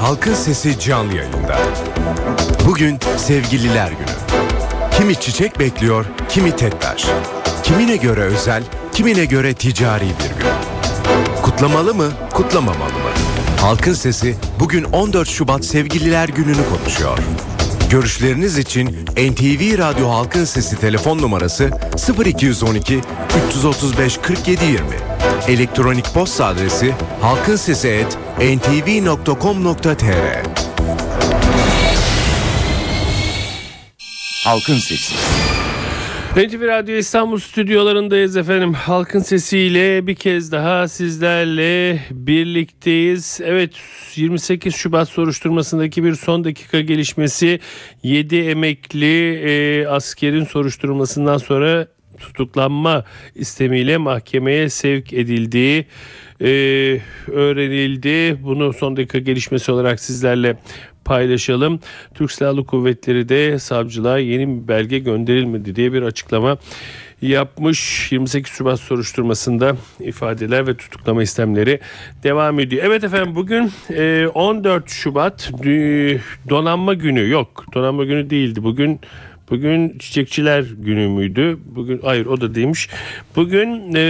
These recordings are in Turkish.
Halkın Sesi canlı yayında. Bugün Sevgililer Günü. Kimi çiçek bekliyor, kimi tekrar. Kimine göre özel, kimine göre ticari bir gün. Kutlamalı mı, kutlamamalı mı? Halkın Sesi bugün 14 Şubat Sevgililer Günü'nü konuşuyor. Görüşleriniz için NTV Radyo Halkın Sesi telefon numarası 0212 335 4720. Elektronik posta adresi halkinsesi@ntv.com.tr. Halkın Sesi. NTV Radyo İstanbul stüdyolarındayız efendim. Halkın sesiyle bir kez daha sizlerle birlikteyiz. Evet 28 Şubat soruşturmasındaki bir son dakika gelişmesi 7 emekli e, askerin soruşturmasından sonra tutuklanma istemiyle mahkemeye sevk edildiği e, öğrenildi. Bunu son dakika gelişmesi olarak sizlerle paylaşalım. Türk Silahlı Kuvvetleri de savcılığa yeni bir belge gönderilmedi diye bir açıklama yapmış. 28 Şubat soruşturmasında ifadeler ve tutuklama istemleri devam ediyor. Evet efendim bugün 14 Şubat donanma günü yok. Donanma günü değildi. Bugün Bugün çiçekçiler günü müydü? Bugün hayır o da değilmiş. Bugün e,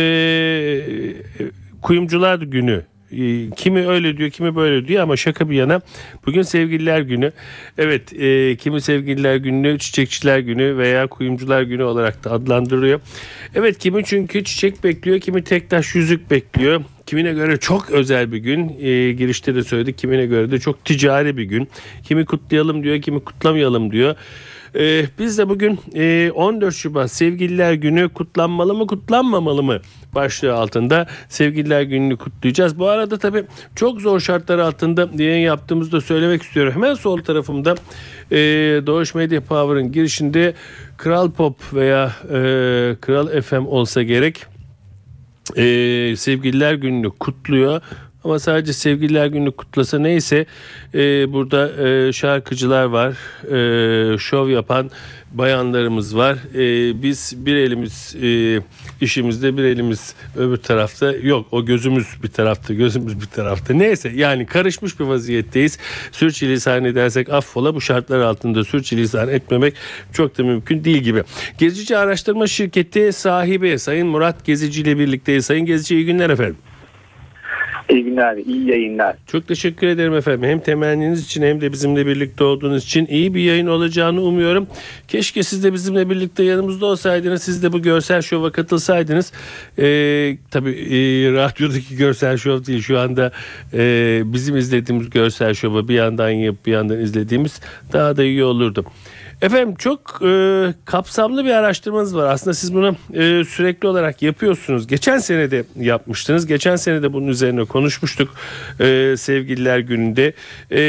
kuyumcular günü. Ee, kimi öyle diyor kimi böyle diyor ama şaka bir yana bugün sevgililer günü. Evet e, kimi sevgililer günü çiçekçiler günü veya kuyumcular günü olarak da adlandırılıyor. Evet kimi çünkü çiçek bekliyor kimi tek taş yüzük bekliyor. Kimine göre çok özel bir gün e, girişte de söyledik kimine göre de çok ticari bir gün. Kimi kutlayalım diyor kimi kutlamayalım diyor ee, biz de bugün e, 14 Şubat Sevgililer Günü kutlanmalı mı kutlanmamalı mı başlığı altında Sevgililer Günü'nü kutlayacağız. Bu arada tabii çok zor şartlar altında yayın yaptığımızda söylemek istiyorum. Hemen sol tarafımda e, Doğuş Medya Power'ın girişinde Kral Pop veya e, Kral FM olsa gerek e, Sevgililer Günü'nü kutluyor. Ama sadece sevgililer günü kutlasa neyse e, burada e, şarkıcılar var, e, şov yapan bayanlarımız var. E, biz bir elimiz e, işimizde bir elimiz öbür tarafta yok. O gözümüz bir tarafta gözümüz bir tarafta. Neyse yani karışmış bir vaziyetteyiz. Sürçülisan edersek affola bu şartlar altında sürçülisan etmemek çok da mümkün değil gibi. Gezici Araştırma Şirketi sahibi Sayın Murat Gezici ile birlikteyiz. Sayın Gezici iyi günler efendim. İyi günler, iyi yayınlar. Çok teşekkür ederim efendim. Hem temenniniz için hem de bizimle birlikte olduğunuz için iyi bir yayın olacağını umuyorum. Keşke siz de bizimle birlikte yanımızda olsaydınız. Siz de bu görsel şova katılsaydınız. Ee, tabii e, radyodaki görsel şov değil. Şu anda e, bizim izlediğimiz görsel şova bir yandan yapıp bir yandan izlediğimiz daha da iyi olurdu. Efendim çok e, kapsamlı bir araştırmanız var. Aslında siz bunu e, sürekli olarak yapıyorsunuz. Geçen sene de yapmıştınız. Geçen sene de bunun üzerine konuşmuştuk e, sevgililer gününde. E,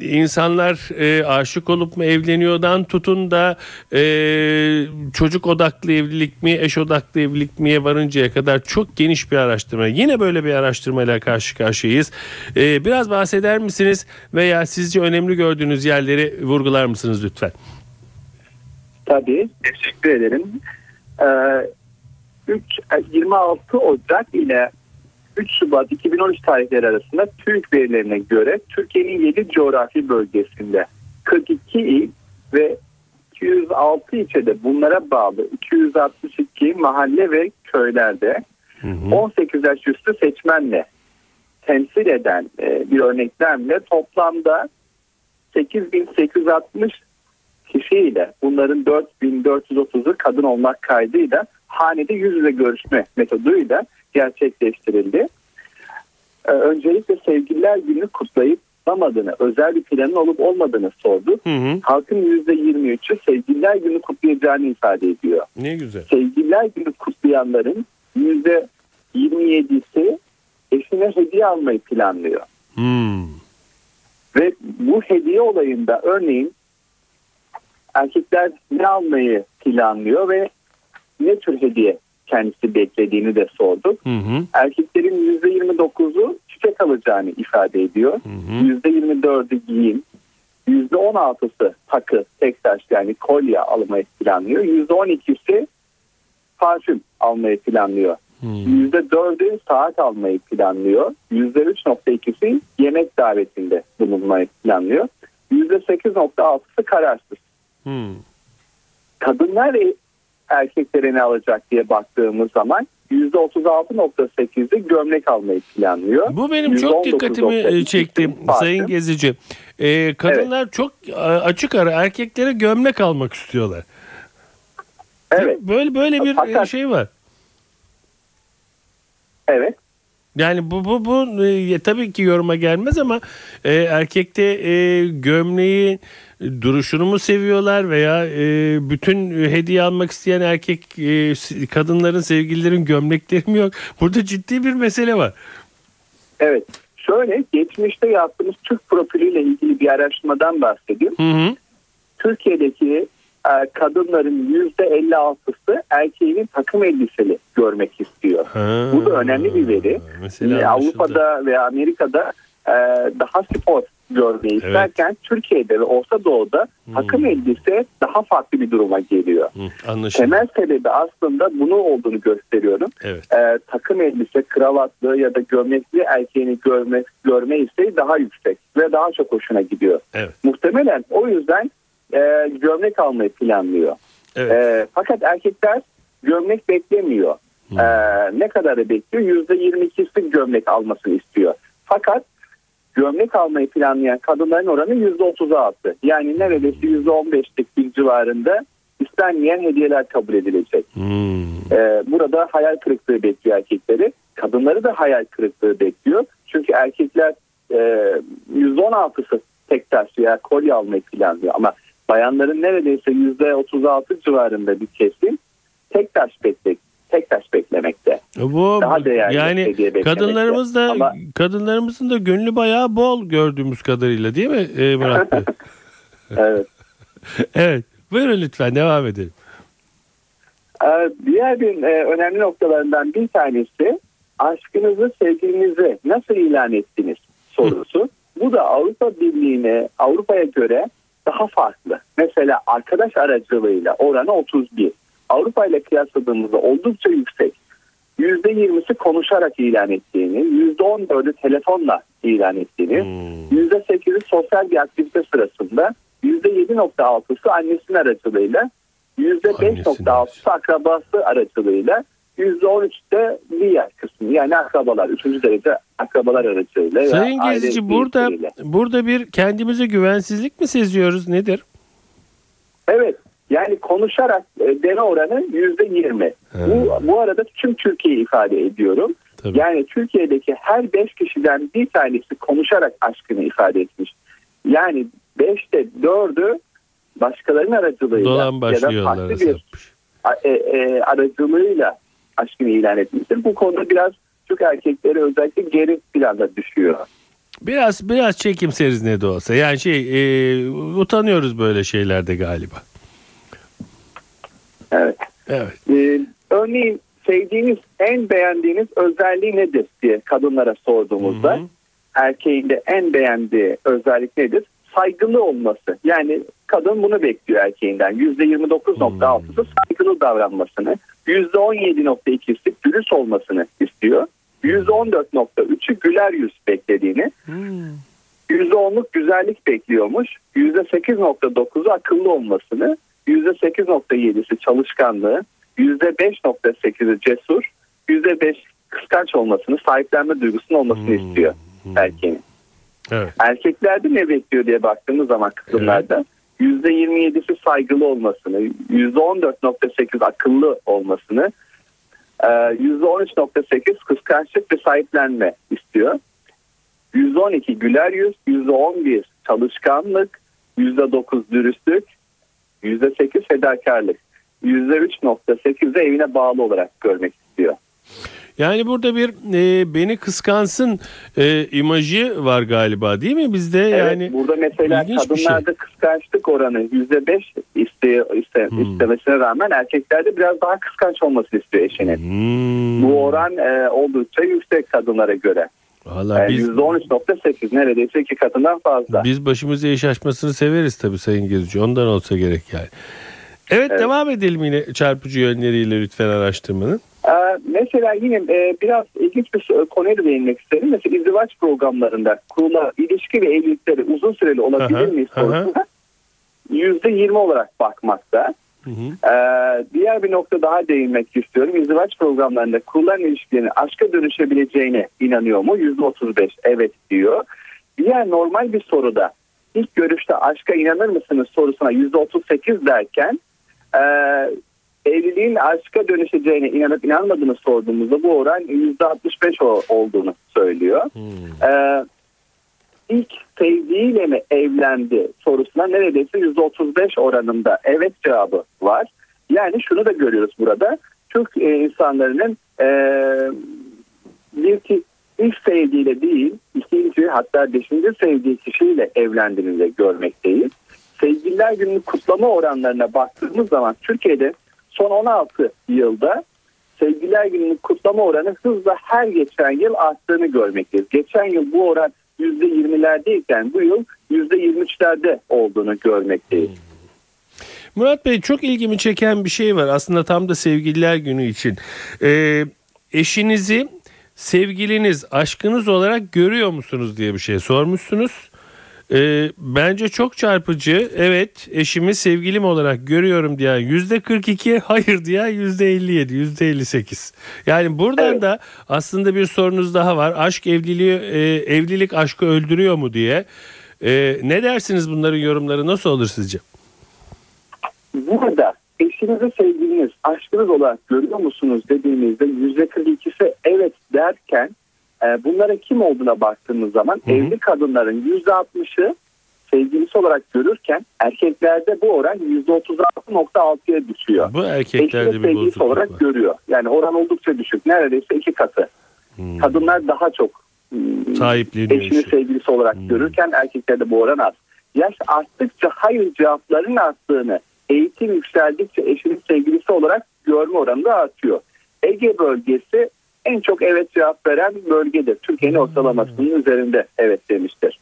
insanlar e, aşık olup mu evleniyordan tutun da e, çocuk odaklı evlilik mi eş odaklı evlilik miye varıncaya kadar çok geniş bir araştırma. Yine böyle bir araştırmayla karşı karşıyayız. E, biraz bahseder misiniz veya sizce önemli gördüğünüz yerleri vurgular mısınız lütfen? Tabii. Teşekkür ederim. Ee, 3, 26 Ocak ile 3 Şubat 2013 tarihleri arasında TÜİK verilerine göre Türkiye'nin 7 coğrafi bölgesinde 42 il ve 206 ilçede bunlara bağlı 262 mahalle ve köylerde hı hı. 18 yaş üstü seçmenle temsil eden e, bir örneklemle toplamda 8860 kişiyle bunların 4430'u kadın olmak kaydıyla hanede yüz yüze görüşme metoduyla gerçekleştirildi. Ee, öncelikle sevgililer günü kutlayıp kutlamadığını, özel bir planın olup olmadığını sorduk. Hı hı. Halkın %23'ü sevgililer günü kutlayacağını ifade ediyor. Ne güzel. Sevgililer günü kutlayanların %27'si eşine hediye almayı planlıyor. Hmm. Ve bu hediye olayında örneğin erkekler ne almayı planlıyor ve ne tür hediye kendisi beklediğini de sorduk. Hı hı. Erkeklerin %29'u çiçek alacağını ifade ediyor. Hı hı. %24'ü giyim, %16'sı takı, tek taş yani kolye almayı planlıyor. %12'si parfüm almayı planlıyor %4'ü saat almayı planlıyor. %3.2'si yemek davetinde bulunmayı planlıyor. %8.6'sı kararsız. Hmm. Kadınlar erkeklere ne alacak diye baktığımız zaman %36.8'i gömlek almayı planlıyor. Bu benim çok dikkatimi e, çekti Sayın Gezici. Ee, kadınlar evet. çok e, açık ara erkeklere gömlek almak istiyorlar. Evet. Böyle böyle bir e, Fakat, şey var. Evet. Yani bu bu bu e, tabii ki yoruma gelmez ama e, erkekte e, gömleği duruşunu mu seviyorlar veya e, bütün hediye almak isteyen erkek e, kadınların sevgililerin gömlekleri mi yok? Burada ciddi bir mesele var. Evet. Şöyle geçmişte yaptığımız Türk profiliyle ilgili bir araştırmadan bahsedeyim. Hı hı. Türkiye'deki e, kadınların yüzde 56'sı erkeğinin takım elbiseli görmek istiyor. Ha, Bu da önemli bir veri. Mesela Avrupa'da ve Amerika'da e, daha spor görmeyi evet. isterken Türkiye'de ve Orta Doğu'da hmm. takım elbise daha farklı bir duruma geliyor. Hmm, Temel sebebi aslında bunu olduğunu gösteriyorum. Evet. Ee, takım elbise, kravatlı ya da gömlekli erkeğini görme, görme isteği daha yüksek ve daha çok hoşuna gidiyor. Evet. Muhtemelen o yüzden e, gömlek almayı planlıyor. Evet. E, fakat erkekler gömlek beklemiyor. Hmm. E, ne kadarı bekliyor? %22'si gömlek almasını istiyor. Fakat gömlek almayı planlayan kadınların oranı %36. Yani neredeyse %15'lik bir civarında istenmeyen hediyeler kabul edilecek. Hmm. Ee, burada hayal kırıklığı bekliyor erkekleri. Kadınları da hayal kırıklığı bekliyor. Çünkü erkekler e, %16'sı tek taş veya kolye almayı planlıyor. Ama bayanların neredeyse %36 civarında bir kesim tek taş bekliyor tek taş beklemekte. Bu Daha değerli yani kadınlarımız da Ama, kadınlarımızın da gönlü bayağı bol gördüğümüz kadarıyla değil mi e, Murat Bey? evet. evet. Buyurun lütfen devam edelim. Ee, diğer bir e, önemli noktalarından bir tanesi aşkınızı, sevginizi nasıl ilan ettiniz sorusu. Bu da Avrupa Birliği'ne, Avrupa'ya göre daha farklı. Mesela arkadaş aracılığıyla oranı 31. Avrupa ile kıyasladığımızda oldukça yüksek. %20'si konuşarak ilan ettiğini, %14'ü telefonla ilan ettiğini, hmm. %8'i sosyal bir aktivite sırasında, %7.6'sı annesinin aracılığıyla, %5.6'sı akrabası aracılığıyla, %13'te diğer kısmı yani akrabalar, üçüncü derece akrabalar aracılığıyla. Sayın Gezici burada, burada bir kendimize güvensizlik mi seziyoruz nedir? Evet yani konuşarak e, deme oranı yüzde yirmi. Bu, bu arada tüm Türkiye'yi ifade ediyorum. Tabii. Yani Türkiye'deki her beş kişiden bir tanesi konuşarak aşkını ifade etmiş. Yani beşte dördü başkalarının aracılığıyla ya da farklı bir e, e, aracılığıyla aşkını ilan etmiştir. Bu konuda biraz Türk erkekleri özellikle geri planda düşüyor. Biraz biraz çekimseriz ne de olsa. Yani şey e, utanıyoruz böyle şeylerde galiba. Evet. Evet. Ee, örneğin sevdiğiniz, en beğendiğiniz özelliği nedir diye kadınlara sorduğumuzda hı hı. erkeğin de en beğendiği özellik nedir? Saygılı olması. Yani kadın bunu bekliyor erkeğinden. %29.6'sı hmm. saygılı davranmasını, %17.2'si dürüst olmasını istiyor. %14.3'ü güler yüz beklediğini, hmm. %10'luk güzellik bekliyormuş. %8.9'u akıllı olmasını, %8.7'si çalışkanlığı, %5.8'i cesur, %5 kıskanç olmasını, sahiplenme duygusunun olmasını hmm. istiyor hmm. erkeğin. Evet. Erkeklerde ne bekliyor diye baktığımız zaman kısımlarda evet. %27'si saygılı olmasını, %14.8 akıllı olmasını, %13.8 e, kıskançlık ve sahiplenme istiyor. %12 güler yüz, %11 çalışkanlık, %9 dürüstlük, %8 fedakarlık. %3.8 de evine bağlı olarak görmek istiyor. Yani burada bir e, beni kıskansın e, imajı var galiba değil mi bizde? Evet, yani burada mesela şey. kadınlarda şey. kıskançlık oranı %5 iste, iste, hmm. istemesine rağmen erkeklerde biraz daha kıskanç olması istiyor eşinin. Hmm. Bu oran e, oldukça yüksek kadınlara göre. Valla yani biz %13.8 neredeyse iki katından fazla. Biz başımıza iş açmasını severiz tabii Sayın Gezici. Ondan olsa gerek yani. Evet, evet devam edelim yine çarpıcı yönleriyle lütfen araştırmanın. Ee, mesela yine e, biraz ilginç bir konuya da değinmek isterim. Mesela izdivaç programlarında kurula ilişki ve evlilikleri uzun süreli olabilir mi sorusuna %20 olarak bakmakta. Hı hı. Ee, diğer bir nokta daha değinmek istiyorum. İzdivaç programlarında kurulan ilişkilerin aşka dönüşebileceğine inanıyor mu? %35 evet diyor. Diğer normal bir soruda ilk görüşte aşka inanır mısınız sorusuna %38 derken e, evliliğin aşka dönüşeceğine inanıp inanmadığını sorduğumuzda bu oran %65 olduğunu söylüyor. Hmm. Ee, ilk sevdiğiyle mi evlendi sorusuna neredeyse %35 oranında evet cevabı var. Yani şunu da görüyoruz burada. Türk e, insanların e, bir ki ilk sevdiğiyle değil ikinci hatta beşinci sevdiği kişiyle evlendiğini de görmekteyiz. Sevgililer gününü kutlama oranlarına baktığımız zaman Türkiye'de son 16 yılda Sevgililer Günü'nün kutlama oranı hızla her geçen yıl arttığını görmekteyiz. Geçen yıl bu oran %20'lerdeyken bu yıl %23'lerde olduğunu görmekteyiz. Hmm. Murat Bey çok ilgimi çeken bir şey var aslında tam da sevgililer günü için. Ee, eşinizi sevgiliniz, aşkınız olarak görüyor musunuz diye bir şey sormuşsunuz. E, bence çok çarpıcı. Evet eşimi sevgilim olarak görüyorum diye yüzde 42 hayır diye yüzde 57 yüzde 58. Yani buradan evet. da aslında bir sorunuz daha var. Aşk evliliği e, evlilik aşkı öldürüyor mu diye. E, ne dersiniz bunların yorumları nasıl olur sizce? Burada eşinizi sevgiliniz aşkınız olarak görüyor musunuz dediğimizde yüzde 42'si evet derken e, bunların kim olduğuna baktığımız zaman hı hı. evli kadınların %60'ı sevgilisi olarak görürken erkeklerde bu oran %36.6'ya düşüyor. Bu erkeklerde bir sevgilisi olarak var. görüyor. Yani oran oldukça düşük. Neredeyse iki katı. Hmm. Kadınlar daha çok sahipleniyor. Eşini sevgilisi olarak hmm. görürken erkeklerde bu oran az. Yaş arttıkça hayır cevapların arttığını, eğitim yükseldikçe eşinin sevgilisi olarak görme oranı da artıyor. Ege bölgesi en çok evet cevap veren bölgedir. Türkiye'nin hmm. ortalamasının üzerinde evet demiştir.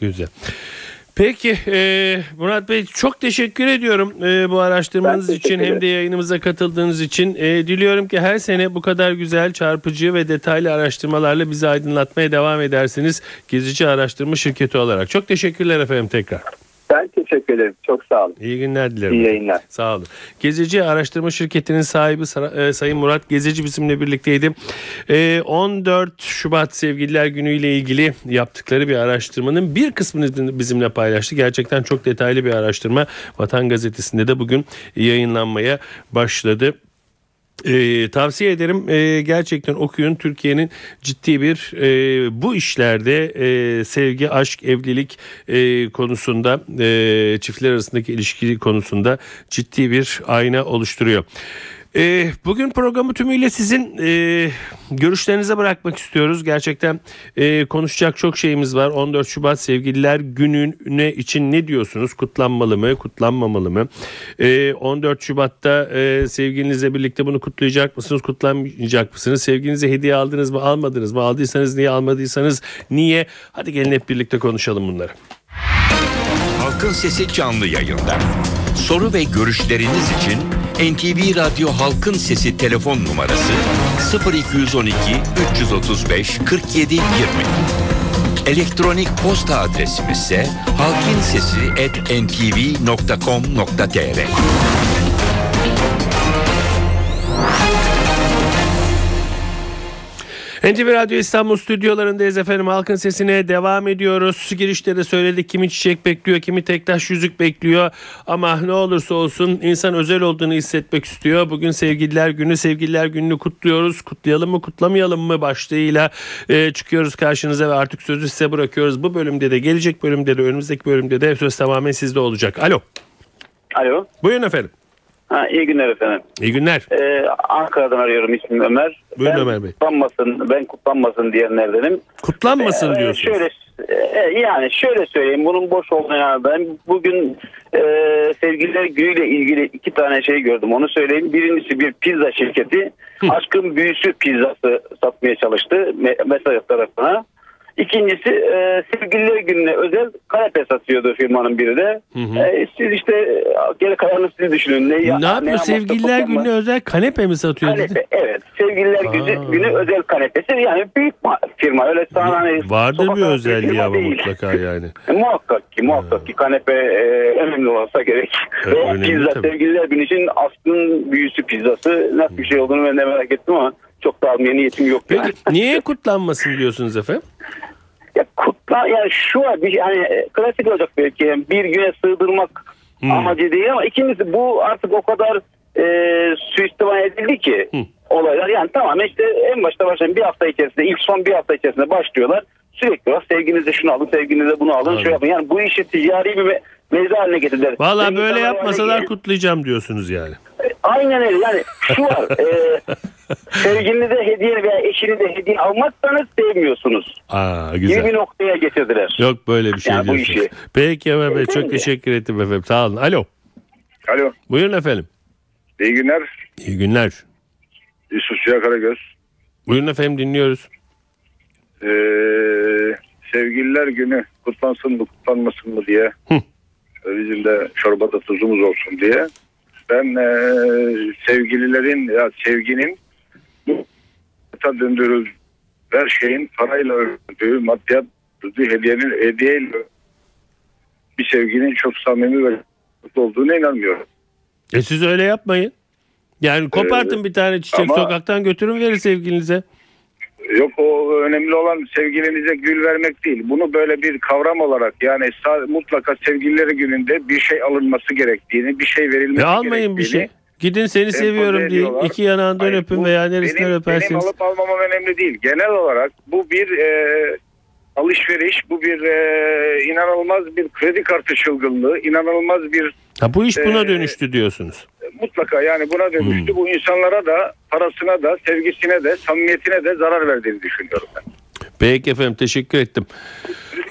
Güzel. Peki e, Murat Bey çok teşekkür ediyorum e, bu araştırmanız için hem de yayınımıza katıldığınız için. E, diliyorum ki her sene bu kadar güzel, çarpıcı ve detaylı araştırmalarla bizi aydınlatmaya devam edersiniz. Gezici Araştırma Şirketi olarak. Çok teşekkürler efendim tekrar. Ben teşekkür ederim. Çok sağ olun. İyi günler dilerim. İyi yayınlar. Sağ olun. Gezici Araştırma Şirketi'nin sahibi e, Sayın Murat Gezici bizimle birlikteydi. 14 e, Şubat Sevgililer Günü ile ilgili yaptıkları bir araştırmanın bir kısmını bizimle paylaştı. Gerçekten çok detaylı bir araştırma. Vatan Gazetesi'nde de bugün yayınlanmaya başladı. E, tavsiye ederim e, gerçekten okuyun Türkiye'nin ciddi bir e, bu işlerde e, sevgi, aşk, evlilik e, konusunda e, çiftler arasındaki ilişki konusunda ciddi bir ayna oluşturuyor. E, bugün programı tümüyle sizin e, görüşlerinize bırakmak istiyoruz. Gerçekten e, konuşacak çok şeyimiz var. 14 Şubat Sevgililer Günü'ne için ne diyorsunuz? Kutlanmalı mı, kutlanmamalı mı? E, 14 Şubat'ta e, sevgilinizle birlikte bunu kutlayacak mısınız, kutlamayacak mısınız? Sevginize hediye aldınız mı, almadınız mı? Aldıysanız niye, almadıysanız niye? Hadi gelin hep birlikte konuşalım bunları. Halkın Sesi canlı yayında. Soru ve görüşleriniz için NTV Radyo Halkın Sesi telefon numarası 0212 335 47 20. Elektronik posta adresimiz ise halkinsesi@ntv.com.tr. NTV Radyo İstanbul stüdyolarındayız efendim. Halkın sesine devam ediyoruz. Girişte de söyledik kimi çiçek bekliyor, kimi tek taş yüzük bekliyor. Ama ne olursa olsun insan özel olduğunu hissetmek istiyor. Bugün sevgililer günü, sevgililer gününü kutluyoruz. Kutlayalım mı, kutlamayalım mı başlığıyla e, çıkıyoruz karşınıza ve artık sözü size bırakıyoruz. Bu bölümde de, gelecek bölümde de, önümüzdeki bölümde de söz tamamen sizde olacak. Alo. Alo. Buyurun efendim. Ha, iyi günler efendim. İyi günler. Ee, Ankara'dan arıyorum ismim Ömer. Buyurun ben Ömer Bey. Kutlanmasın, ben kutlanmasın diyenlerdenim. Kutlanmasın ee, diyorsunuz. Şöyle e, yani şöyle söyleyeyim bunun boş olduğunu ben bugün e, sevgililer günüyle ilgili iki tane şey gördüm onu söyleyeyim. Birincisi bir pizza şirketi Hı. aşkın büyüsü pizzası satmaya çalıştı mesaj tarafına. İkincisi e, sevgililer gününe özel kanepe satıyordu firmanın biri de. E, siz işte geri kalanını siz düşünün. Ne, Ne yapıyor? amaçla Sevgililer gününe özel kanepe mi satıyor dedi? Kanepe evet. Sevgililer günü, Aa. günü özel kanepesi yani büyük ma- firma. Öyle sana hani Vardır bir özelliği ama değil. mutlaka yani. E, muhakkak ki muhakkak ki kanepe e, önemli olsa gerek. Evet, Ve pizza tabii. sevgililer günü için aslının büyüsü pizzası. Nasıl bir şey olduğunu ben de merak ettim ama çok da almaya niyetim yok. yani. Peki niye kutlanmasın diyorsunuz efendim? Ya kutla yani şu var bir hani klasik olacak belki yani bir güne sığdırmak Hmm. amacı değil ama ikincisi bu artık o kadar e, suistimal edildi ki Hmm. olaylar yani tamam işte en başta başlayan bir hafta içerisinde ilk son bir hafta içerisinde başlıyorlar sürekli var sevginize şunu alın sevginize bunu alın Anladım. şu yapın yani bu işi ticari bir me- mevzu haline getirdiler. Valla böyle yapmasalar yani- kutlayacağım diyorsunuz yani. Aynen öyle yani şu var e, sevgilinize hediye veya eşinize hediye almazsanız sevmiyorsunuz. Aa Gibi bir güzel. noktaya getirdiler. Yok böyle bir şey Yani bu diyorsunuz. işi. Peki Ömer Bey çok teşekkür ettim efendim. Sağ olun. Alo. Alo, Buyurun efendim. iyi günler. İyi günler. Yusuf Suya Karagöz. Buyurun efendim dinliyoruz. Ee, sevgililer günü kutlansın mı kutlanmasın mı diye Hı. Bizim de çorbada tuzumuz olsun diye ben ee, sevgililerin ya sevginin bu döndürüldüğü her şeyin parayla örüldüğü maddiyat örüldüğü hediyenin hediyeyle bir sevginin çok samimi ve olduğuna inanmıyorum. E siz öyle yapmayın. Yani kopartın bir tane çiçek ama- sokaktan götürün verin sevgilinize. Yok o önemli olan sevgilinize gül vermek değil. Bunu böyle bir kavram olarak yani mutlaka sevgilileri gününde bir şey alınması gerektiğini, bir şey verilmesi E almayın bir şey. Gidin seni seviyorum ediyorlar. İki yanağından Hayır, öpün veya neresinden benim, öperseniz. Benim alıp almamam önemli değil. Genel olarak bu bir e, alışveriş, bu bir e, inanılmaz bir kredi kartı çılgınlığı, inanılmaz bir Ha, bu iş buna Ee, dönüştü diyorsunuz. mutlaka yani buna dönüştü. Hmm. Bu insanlara da parasına da sevgisine de samimiyetine de zarar verdiğini düşünüyorum ben. Peki efendim teşekkür ettim.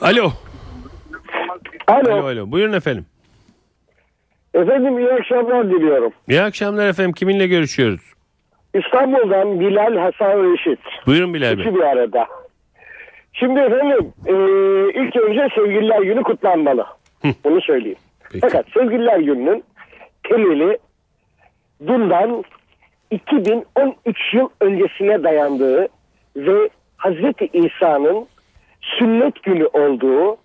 Alo. Alo. Alo alo. Buyurun efendim. Efendim iyi akşamlar diliyorum. İyi akşamlar efendim. Kiminle görüşüyoruz? İstanbul'dan Bilal Hasan Reşit. Buyurun Bilal Bey. İki bir arada. Şimdi efendim e, ilk önce Sevgililer Günü kutlanmalı. Bunu söyleyeyim. Peki. Fakat Sevgililer Günü'nün temeli bundan 2013 yıl öncesine dayandığı ve Hazreti İsa'nın sünnet günü olduğu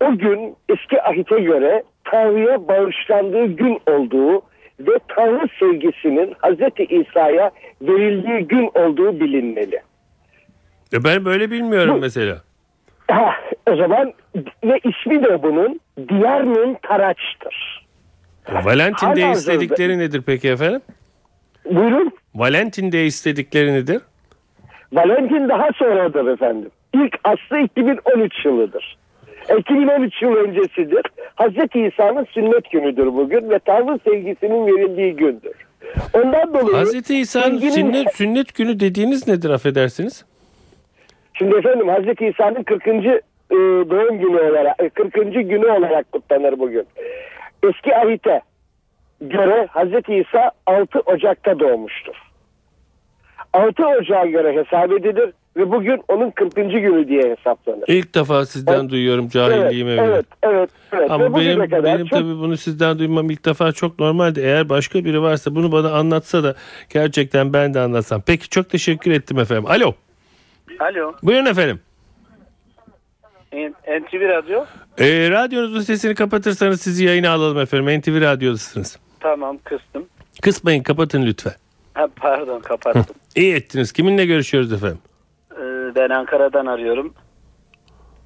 o gün eski ahite göre Tanrı'ya bağışlandığı gün olduğu ve Tanrı sevgisinin Hazreti İsa'ya verildiği gün olduğu bilinmeli. Ben böyle bilmiyorum Bu- mesela. Ha, o zaman ve ismi de bunun Diyarnun Taraç'tır. E, Valentin Day istedikleri nedir peki efendim? Buyurun. Valentin Day istedikleri nedir? Valentin daha sonradır efendim. İlk aslı 2013 yılıdır. 2013 yıl öncesidir. Hazreti İsa'nın sünnet günüdür bugün ve Tanrı sevgisinin verildiği gündür. Ondan dolayı Hazreti İsa'nın sevginin- sünnet, sünnet günü dediğiniz nedir affedersiniz? Şimdi efendim Hazreti İsa'nın 40. e, doğum günü olarak e, 40. günü olarak kutlanır bugün. Eski ahite göre Hazreti İsa 6 Ocak'ta doğmuştur. 6 Ocak'a göre hesap edilir ve bugün onun 40. günü diye hesaplanır. İlk defa sizden Evet. duyuyorum Evet, cahilliğime göre. evet, evet, evet. Ve Ama benim kadar benim çok- tabii bunu sizden duymam ilk defa çok normaldi. Eğer başka biri varsa bunu bana anlatsa da gerçekten ben de anlatsam. Peki çok teşekkür ettim efendim. Alo. Alo. Buyurun efendim. NTV Radyo. Ee, radyonuzun sesini kapatırsanız sizi yayına alalım efendim. NTV Radyo'dasınız. Tamam kıstım. Kısmayın kapatın lütfen. Ha, pardon kapattım. İyi ettiniz. Kiminle görüşüyoruz efendim? Ee, ben Ankara'dan arıyorum.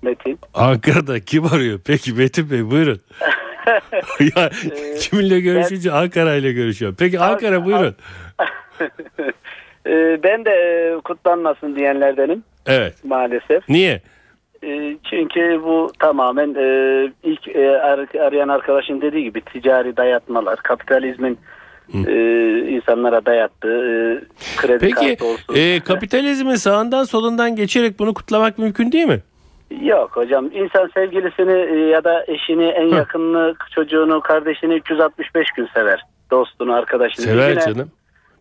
Metin. Ankara'da kim arıyor? Peki Metin Bey buyurun. ya, kiminle görüşünce Ankara ile görüşüyor. Peki Ankara buyurun. Ee, ben de e, kutlanmasın diyenlerdenim Evet. maalesef. Niye? E, çünkü bu tamamen e, ilk e, ar- arayan arkadaşın dediği gibi ticari dayatmalar, kapitalizmin e, insanlara dayattığı e, kredi Peki kartı olsun. e, kapitalizmin sağından solundan geçerek bunu kutlamak mümkün değil mi? Yok hocam insan sevgilisini ya da eşini, en yakınını, çocuğunu, kardeşini 365 gün sever. Dostunu, arkadaşını. Sever Yine- canım.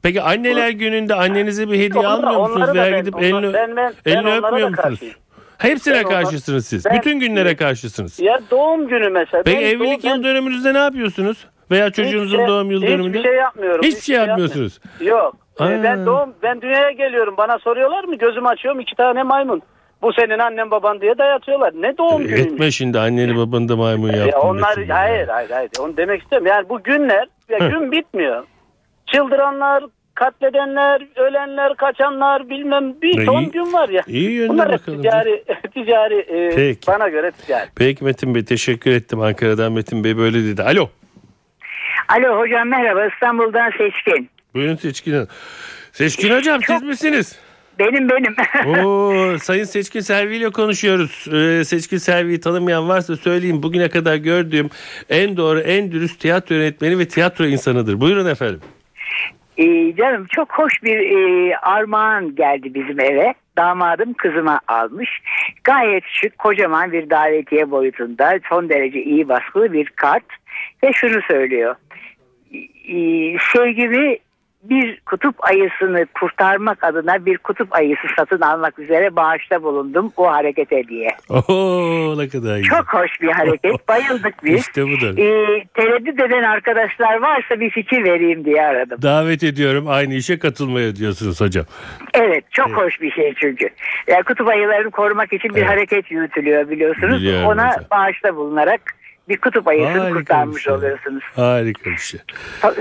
Peki anneler gününde annenize bir hediye Onlara- almıyor musunuz veya ben- gidip onlar- elini, ben- ben- ben elini da öpmüyor musunuz? karşıyım. Hepsine Ben karşısınız siz. Ben- Bütün günlere karşısınız. Ya doğum günü mesela. Peki Ben evlilik doğum- yıl dönümünüzde ne yapıyorsunuz? Veya çocuğunuzun Hiçbir şey- doğum yıl dönümünde? Hiçbir şey yapmıyorum. Hiçbir şey yapmıyorsunuz. Yok. Ee, Aa. ben doğum ben dünyaya geliyorum. Bana soruyorlar mı? Gözümü açıyorum iki tane maymun. Bu senin annen baban diye dayatıyorlar. Ne doğum günü? Etme şimdi anneni babanı da maymun yaptın. Ya onlar desin. hayır hayır hayır. Onu demek istemiyorum. Yani bu günler ya Hı. gün bitmiyor. Çıldıranlar, katledenler, ölenler, kaçanlar bilmem bir İyi. ton gün var ya. İyi yönde Bunlar bakalım. ticari ticari e, Peki. bana göre ticari. Peki Metin Bey teşekkür ettim. Ankara'dan Metin Bey böyle dedi. Alo. Alo hocam merhaba İstanbul'dan Seçkin. Buyurun Seçkin Hanım. Seçkin Hocam siz misiniz? Benim benim. Oo, Sayın Seçkin Selvi ile konuşuyoruz. Ee, Seçkin Selvi'yi tanımayan varsa söyleyeyim. Bugüne kadar gördüğüm en doğru, en dürüst tiyatro yönetmeni ve tiyatro insanıdır. Buyurun efendim. Ee, canım çok hoş bir e, armağan geldi bizim eve. Damadım kızıma almış. Gayet şık kocaman bir davetiye boyutunda son derece iyi baskılı bir kart. Ve şunu söylüyor. Ee, sevgimi bir kutup ayısını kurtarmak adına bir kutup ayısı satın almak üzere bağışta bulundum o harekete diye. Oo ne kadar güzel. Çok hoş bir hareket. Bayıldık biz. İşte budur. Ee, tereddüt eden arkadaşlar varsa bir fikir vereyim diye aradım. Davet ediyorum aynı işe katılmaya diyorsunuz hocam. Evet çok hoş bir şey çünkü. Yani kutup ayılarını korumak için bir Evet. hareket yürütülüyor biliyorsunuz. Biliyorum Ona hocam. bağışta bulunarak bir kutup ayısını Harika kurtarmış şey. oluyorsunuz. Harika bir şey.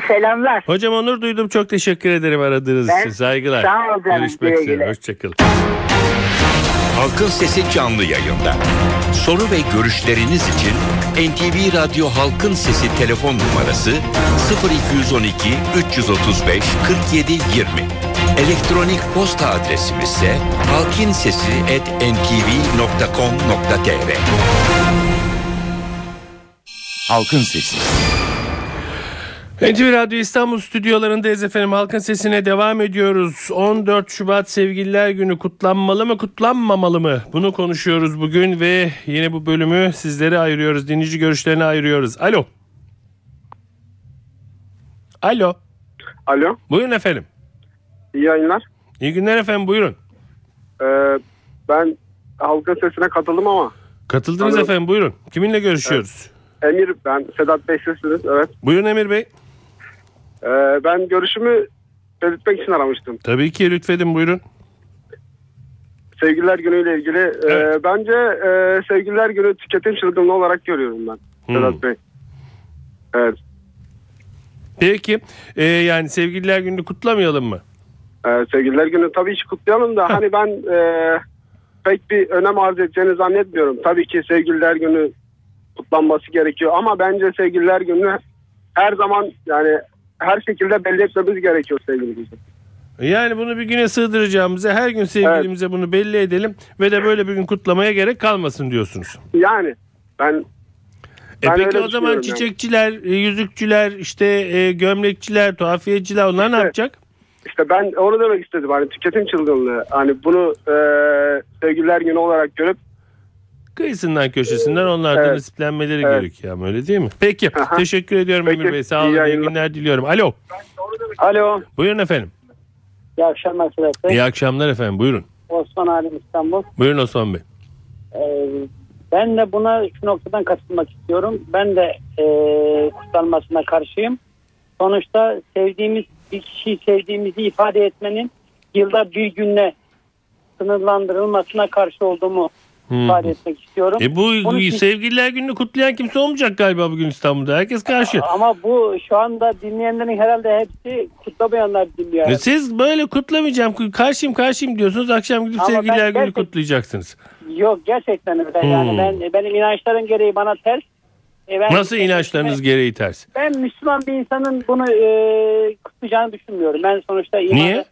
Selamlar. Hocam onur duydum. Çok teşekkür ederim aradığınız Ben- için. Saygılar. Sağ ol canım, Görüşmek güle üzere. güle. Hoşçakalın. Halkın Sesi canlı yayında. Soru ve görüşleriniz için NTV Radyo Halkın Sesi telefon numarası 0212 335 47 20. Elektronik posta adresimiz ise halkinsesi@ntv.com.tr. Halkın Sesi. NTV Radyo İstanbul stüdyolarındayız efendim. Halkın sesine devam ediyoruz. 14 Şubat Sevgililer Günü kutlanmalı mı kutlanmamalı mı? Bunu konuşuyoruz bugün ve yine bu bölümü sizlere ayırıyoruz. Dinleyici görüşlerine ayırıyoruz. Alo. Alo. Alo, Buyurun efendim. iyi yayınlar. İyi günler efendim buyurun. Ee, ben halkın sesine katıldım ama Katıldınız Anladım. efendim buyurun. Kiminle görüşüyoruz? Emir, ben Sedat Bey sizsiniz, evet. Buyurun Emir Bey. Ee, ben görüşümü belirtmek için aramıştım. Tabii ki lütfedin buyurun. Sevgililer Günü ile ilgili. Ee, Evet. bence e, Sevgililer Günü tüketim çılgınlığı olarak görüyorum ben. Hmm. Sedat Bey. Evet. Peki e, yani Sevgililer Günü'nü kutlamayalım mı? Ee, Sevgililer Günü tabii ki kutlayalım da hani ben e, pek bir önem arz edeceğini zannetmiyorum. Tabii ki Sevgililer Günü kutlanması gerekiyor ama bence Sevgililer Günü her zaman yani her şekilde belli etmemiz gerekiyor sevgilimizi. Yani bunu bir güne sığdıracağımıza her gün sevgilimize bunu belli edelim ve de böyle bir gün kutlamaya gerek kalmasın diyorsunuz. Yani ben E Ben peki o zaman düşünüyorum yani. çiçekçiler, e, yüzükçüler, işte e, gömlekçiler, tuhafiyeciler onlar ne İşte- yapacak? işte ben onu demek istedim. Hani tüketim çılgınlığı. Hani bunu e, Sevgililer Günü olarak görüp Kıyısından köşesinden onlardan Evet. nasiplenmeleri Evet. gerekiyor ama öyle değil mi? Peki Aha. teşekkür ediyorum Peki, Emir Bey. Sağ iyi olun. İyi yayınlar. günler diliyorum. Alo. Alo. Buyurun efendim. İyi akşamlar Sedat Bey. İyi akşamlar efendim. Buyurun. Osman Halim İstanbul. Buyurun Osman Bey. Ee, ben de buna şu noktadan katılmak istiyorum. Ben de e, kutlanmasına karşıyım. Sonuçta sevdiğimiz bir kişiyi sevdiğimizi ifade etmenin yılda bir günle sınırlandırılmasına karşı olduğumu Hmm. ifade etmek istiyorum. E bu için- sevgililer gününü kutlayan kimse olmayacak galiba bugün İstanbul'da. Herkes karşı. Ama bu şu anda dinleyenlerin herhalde hepsi kutlamayanlar dinliyor. E siz böyle kutlamayacağım, karşıyım karşıyım diyorsunuz. Akşam gidip Ama ben sevgililer günü gerçek- kutlayacaksınız. Yok gerçekten öyle. Hmm. Yani ben benim inançlarım gereği bana ters. E, ben- Nasıl inançlarınız gereği ters? Ben Müslüman bir insanın bunu e, kutlayacağını düşünmüyorum. Ben sonuçta imanı, Niye?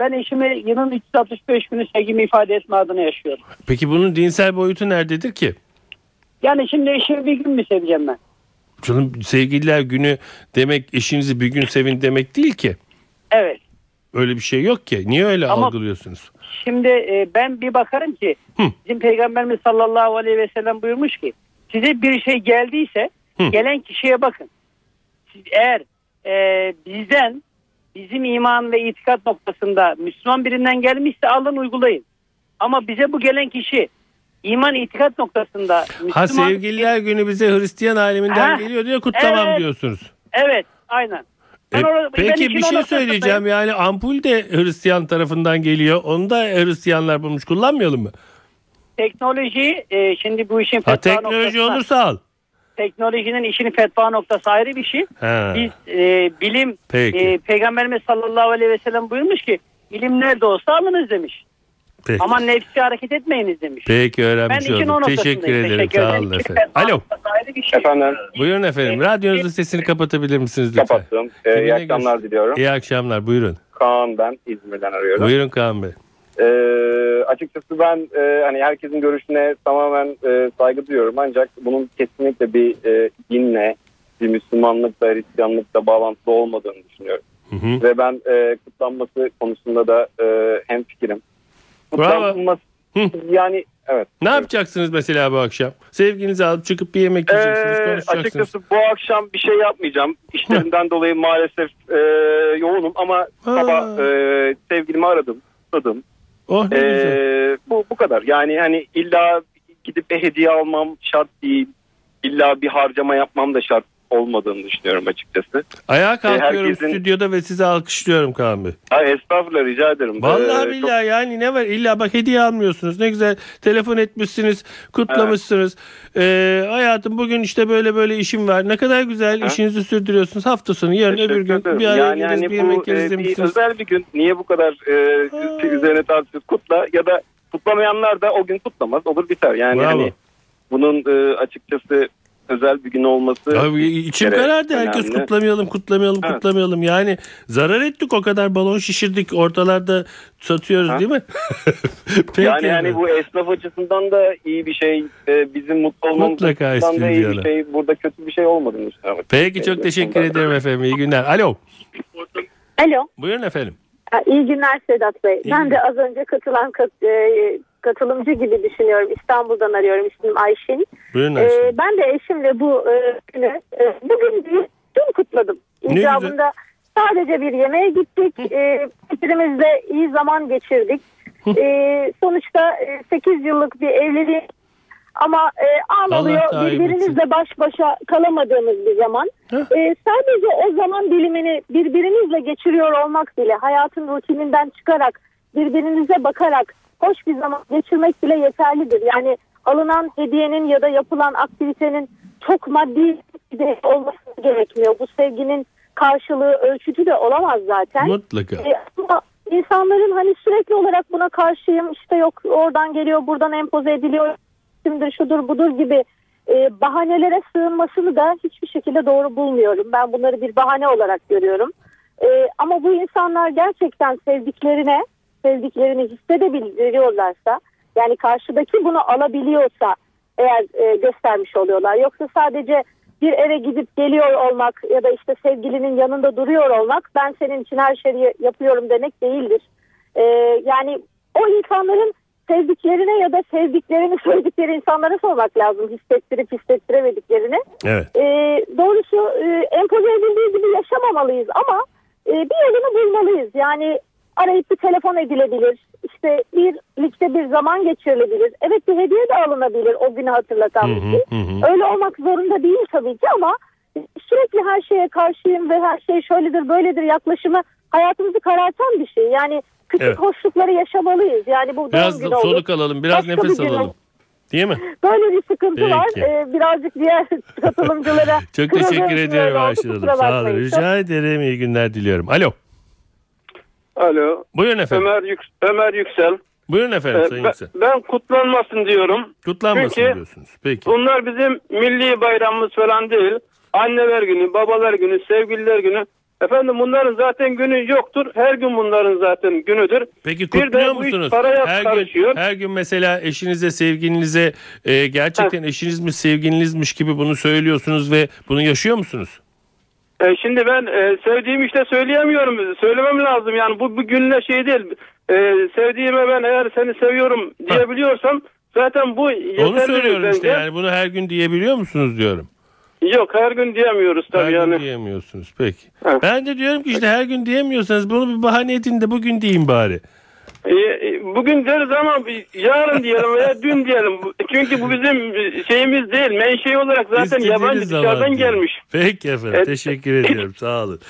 Ben eşimi yılın 365 günü sevgimi ifade etme adına yaşıyorum. Peki bunun dinsel boyutu nerededir ki? Yani şimdi eşimi bir gün mü seveceğim ben? Canım sevgililer günü demek eşinizi bir gün sevin demek değil ki. Evet. Öyle bir şey yok ki. Niye öyle Ama- algılıyorsunuz? Şimdi e, ben bir bakarım ki Hı. bizim peygamberimiz sallallahu aleyhi ve sellem buyurmuş ki size bir şey geldiyse Hı. gelen kişiye bakın. Siz eğer e, bizden bizim iman ve itikat noktasında Müslüman birinden gelmişse alın uygulayın. Ama bize bu gelen kişi iman itikat noktasında Müslüman. Ha sevgililer günü bize Hristiyan aleminden Ha, geliyor diye kutlamam evet. diyorsunuz. Evet aynen. E, orada- peki bir şey söyleyeceğim yani ampul de Hristiyan tarafından geliyor. Onu da Hristiyanlar bulmuş kullanmayalım mı? Teknoloji e, şimdi bu işin Ha teknoloji noktasına- olursa al. Teknolojinin işinin fetva noktası ayrı bir şey. Ha. Biz e, bilim Peki. e, Peygamberimiz sallallahu aleyhi ve sellem buyurmuş ki ilim nerede olsa alınız demiş. Peki. Ama nefsi hareket etmeyiniz demiş. Peki ben öğrenmiş o olduk. Teşekkür ederim. Teşekkür Sağ olun efendim. Alo. şey. Efendim Buyurun efendim. Radyonuzun sesini kapatabilir misiniz lütfen? kapattım. Ee, iyi akşamlar diliyorum. İyi akşamlar. Buyurun. Kaan ben İzmir'den arıyorum. Buyurun Kaan Bey. Ee, açıkçası ben e, hani herkesin görüşüne tamamen e, saygı duyuyorum ancak bunun kesinlikle bir e, dinle, bir Müslümanlıkla, Hristiyanlıkla bağlantılı olmadığını düşünüyorum. Hı hı. Ve ben e, kutlanması konusunda da e, hem fikrim. Kutlanması Hı. yani evet. Ne yapacaksınız mesela bu akşam? Sevginizi alıp çıkıp bir yemek yiyeceksiniz, Ee, konuşacaksınız. açıkçası bu akşam bir şey yapmayacağım. İşlerimden dolayı maalesef e, yoğunum ama Ha. sabah e, sevgilimi aradım, aradım. Oh ne güzel. Ee, bu bu kadar. Yani hani illa gidip bir hediye almam şart değil. İlla bir harcama yapmam da şart olmadığını düşünüyorum açıkçası. Ayağa kalkıyorum herkesin- stüdyoda ve sizi alkışlıyorum Kaan Bey. Ay estağfurullah rica ederim. Vallahi Ee, billahi yani ne var illa bak hediye almıyorsunuz ne güzel telefon etmişsiniz kutlamışsınız Ee, hayatım bugün işte böyle böyle işim var ne kadar güzel Ha? işinizi sürdürüyorsunuz hafta sonu yarın Teşekkür öbür gün ederim. bir araya yani geliriz hani bir yemek yeriz e, bir özel bir gün niye bu kadar e, üzerine tartışıyoruz kutla ya da kutlamayanlar da o gün kutlamaz olur biter. Yani Bravo. hani bunun e, açıkçası özel bir gün olması Abi içim karardı herkes önemli. kutlamayalım kutlamayalım Evet. kutlamayalım yani zarar ettik o kadar balon şişirdik ortalarda satıyoruz Ha? değil mi? Peki yani hani bu esnaf açısından da iyi bir şey, e, bizim mutlu olmamız Mutlaka açısından da iyi bir bir şey. Burada kötü bir şey olmadığını düşünüyorum. Peki çok teşekkür Evet, ederim efendim iyi günler. Alo Alo. buyurun efendim. Ha, İyi günler Sedat Bey. İyi ben günler. de az önce katılan kat- e, katılımcı gibi düşünüyorum. İstanbul'dan arıyorum. İsmim Ayşin. Buyurun E, Ayşe. ben de eşimle bu e, günü e, bugün değil, dün kutladım. İcabında sadece bir yemeğe gittik. E, birbirimizle iyi zaman geçirdik. E, sonuçta e, 8 yıllık bir evliliği ama e, an Allah oluyor daim birbirimizle baş başa kalamadığımız bir zaman. Heh. E, sadece o zaman dilimini birbirimizle geçiriyor olmak bile hayatın rutininden çıkarak birbirinize bakarak hoş bir zaman geçirmek bile yeterlidir. Yani alınan hediyenin ya da yapılan aktivitenin çok maddi bir olması gerekmiyor. Bu sevginin karşılığı ölçütü de olamaz zaten. Mutlaka. E, ama insanların hani sürekli olarak buna karşıyım işte yok oradan geliyor buradan empoze ediliyor şimdidir şudur budur gibi e, bahanelere sığınmasını da hiçbir şekilde doğru bulmuyorum. Ben bunları bir bahane olarak görüyorum. E, ama bu insanlar gerçekten sevdiklerine sevdiklerini hissedebiliyorlarsa yani karşıdaki bunu alabiliyorsa eğer e, göstermiş oluyorlar. Yoksa sadece bir eve gidip geliyor olmak ya da işte sevgilinin yanında duruyor olmak ben senin için her şeyi yapıyorum demek değildir. E, yani o insanların sevdiklerine ya da sevdiklerini söyledikleri insanlara sormak lazım hissettirip hissettiremediklerini. Evet. E, doğrusu e, empoze edildiği gibi yaşamamalıyız ama e, bir yolunu bulmalıyız. Yani arayıp bir telefon edilebilir. İşte birlikte bir zaman geçirilebilir. Evet bir hediye de alınabilir o günü hatırlatan bir şey. Hı hı. Öyle olmak zorunda değil tabii ki ama sürekli her şeye karşıyım ve her şey şöyledir böyledir yaklaşımı hayatımızı karartan bir şey. Yani küçük Evet. hoşlukları yaşamalıyız. Yani bu Biraz günü olur. soluk alalım, biraz Başka nefes bir alalım. Değil mi? Böyle bir sıkıntı Peki. var. Ee, birazcık diğer katılımcılara Çok teşekkür ediyorum Ayşe Hanım. Sağ olun. Rica ederim. İyi günler diliyorum. Alo. Alo. Buyurun efendim. Ömer, Yük Ömer Yüksel. Buyurun efendim Ee, Sayın ben, Yüksel. ben kutlanmasın diyorum. Kutlanmasın çünkü- diyorsunuz. Peki. Bunlar bizim milli bayramımız falan değil. Anneler günü, babalar günü, sevgililer günü. Efendim bunların zaten günü yoktur. Her gün bunların zaten günüdür. Peki Bir de kutluyor musunuz? paraya Her karışıyor. gün, her gün mesela eşinize, sevgilinize e, gerçekten eşinizmiş, sevgilinizmiş gibi bunu söylüyorsunuz ve bunu yaşıyor musunuz? E, şimdi ben e, sevdiğim işte söyleyemiyorum. Söylemem lazım. Yani bu, bu günle şey değil. E, sevdiğime ben eğer seni seviyorum diyebiliyorsam zaten bu yeterli Onu söylüyorum bence. işte yani bunu her gün diyebiliyor musunuz diyorum. Yok her gün diyemiyoruz tabii her yani. gün diyemiyorsunuz peki. Evet. Ben de diyorum ki işte her gün diyemiyorsanız bunu bir bahane edin de bugün deyin bari. E, e, bugün deriz ama yarın diyelim veya dün diyelim. Çünkü bu bizim e, şeyimiz değil. Menşei olarak zaten yabancı dışarıdan gelmiş. Peki efendim. Evet. Teşekkür ediyorum. Sağ olun.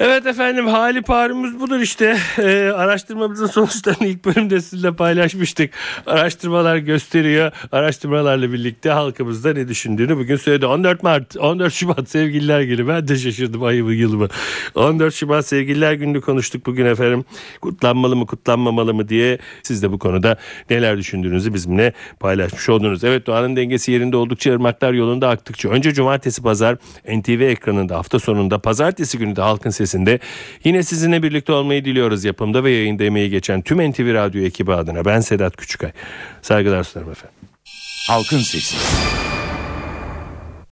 Evet efendim hali parımız budur işte. Ee, araştırmamızın sonuçlarını ilk bölümde sizinle paylaşmıştık. Araştırmalar gösteriyor. Araştırmalarla birlikte halkımızda ne düşündüğünü bugün söyledi. 14 Mart, 14 Şubat sevgililer günü. Ben de şaşırdım ayı mı yıl mı. 14 Şubat sevgililer gününü konuştuk bugün efendim. Kutlanmalı mı kutlanmamalı mı diye siz de bu konuda neler düşündüğünüzü bizimle paylaşmış oldunuz. Evet doğanın dengesi yerinde oldukça ırmaklar yolunda aktıkça. Önce cumartesi pazar NTV ekranında hafta sonunda pazartesi günü de halkın sesinde yine sizinle birlikte olmayı diliyoruz. Yapımda ve yayında emeği geçen tüm NTV Radyo ekibi adına ben Sedat Küçükay. Saygılar sunarım efendim. Halkın Sesi.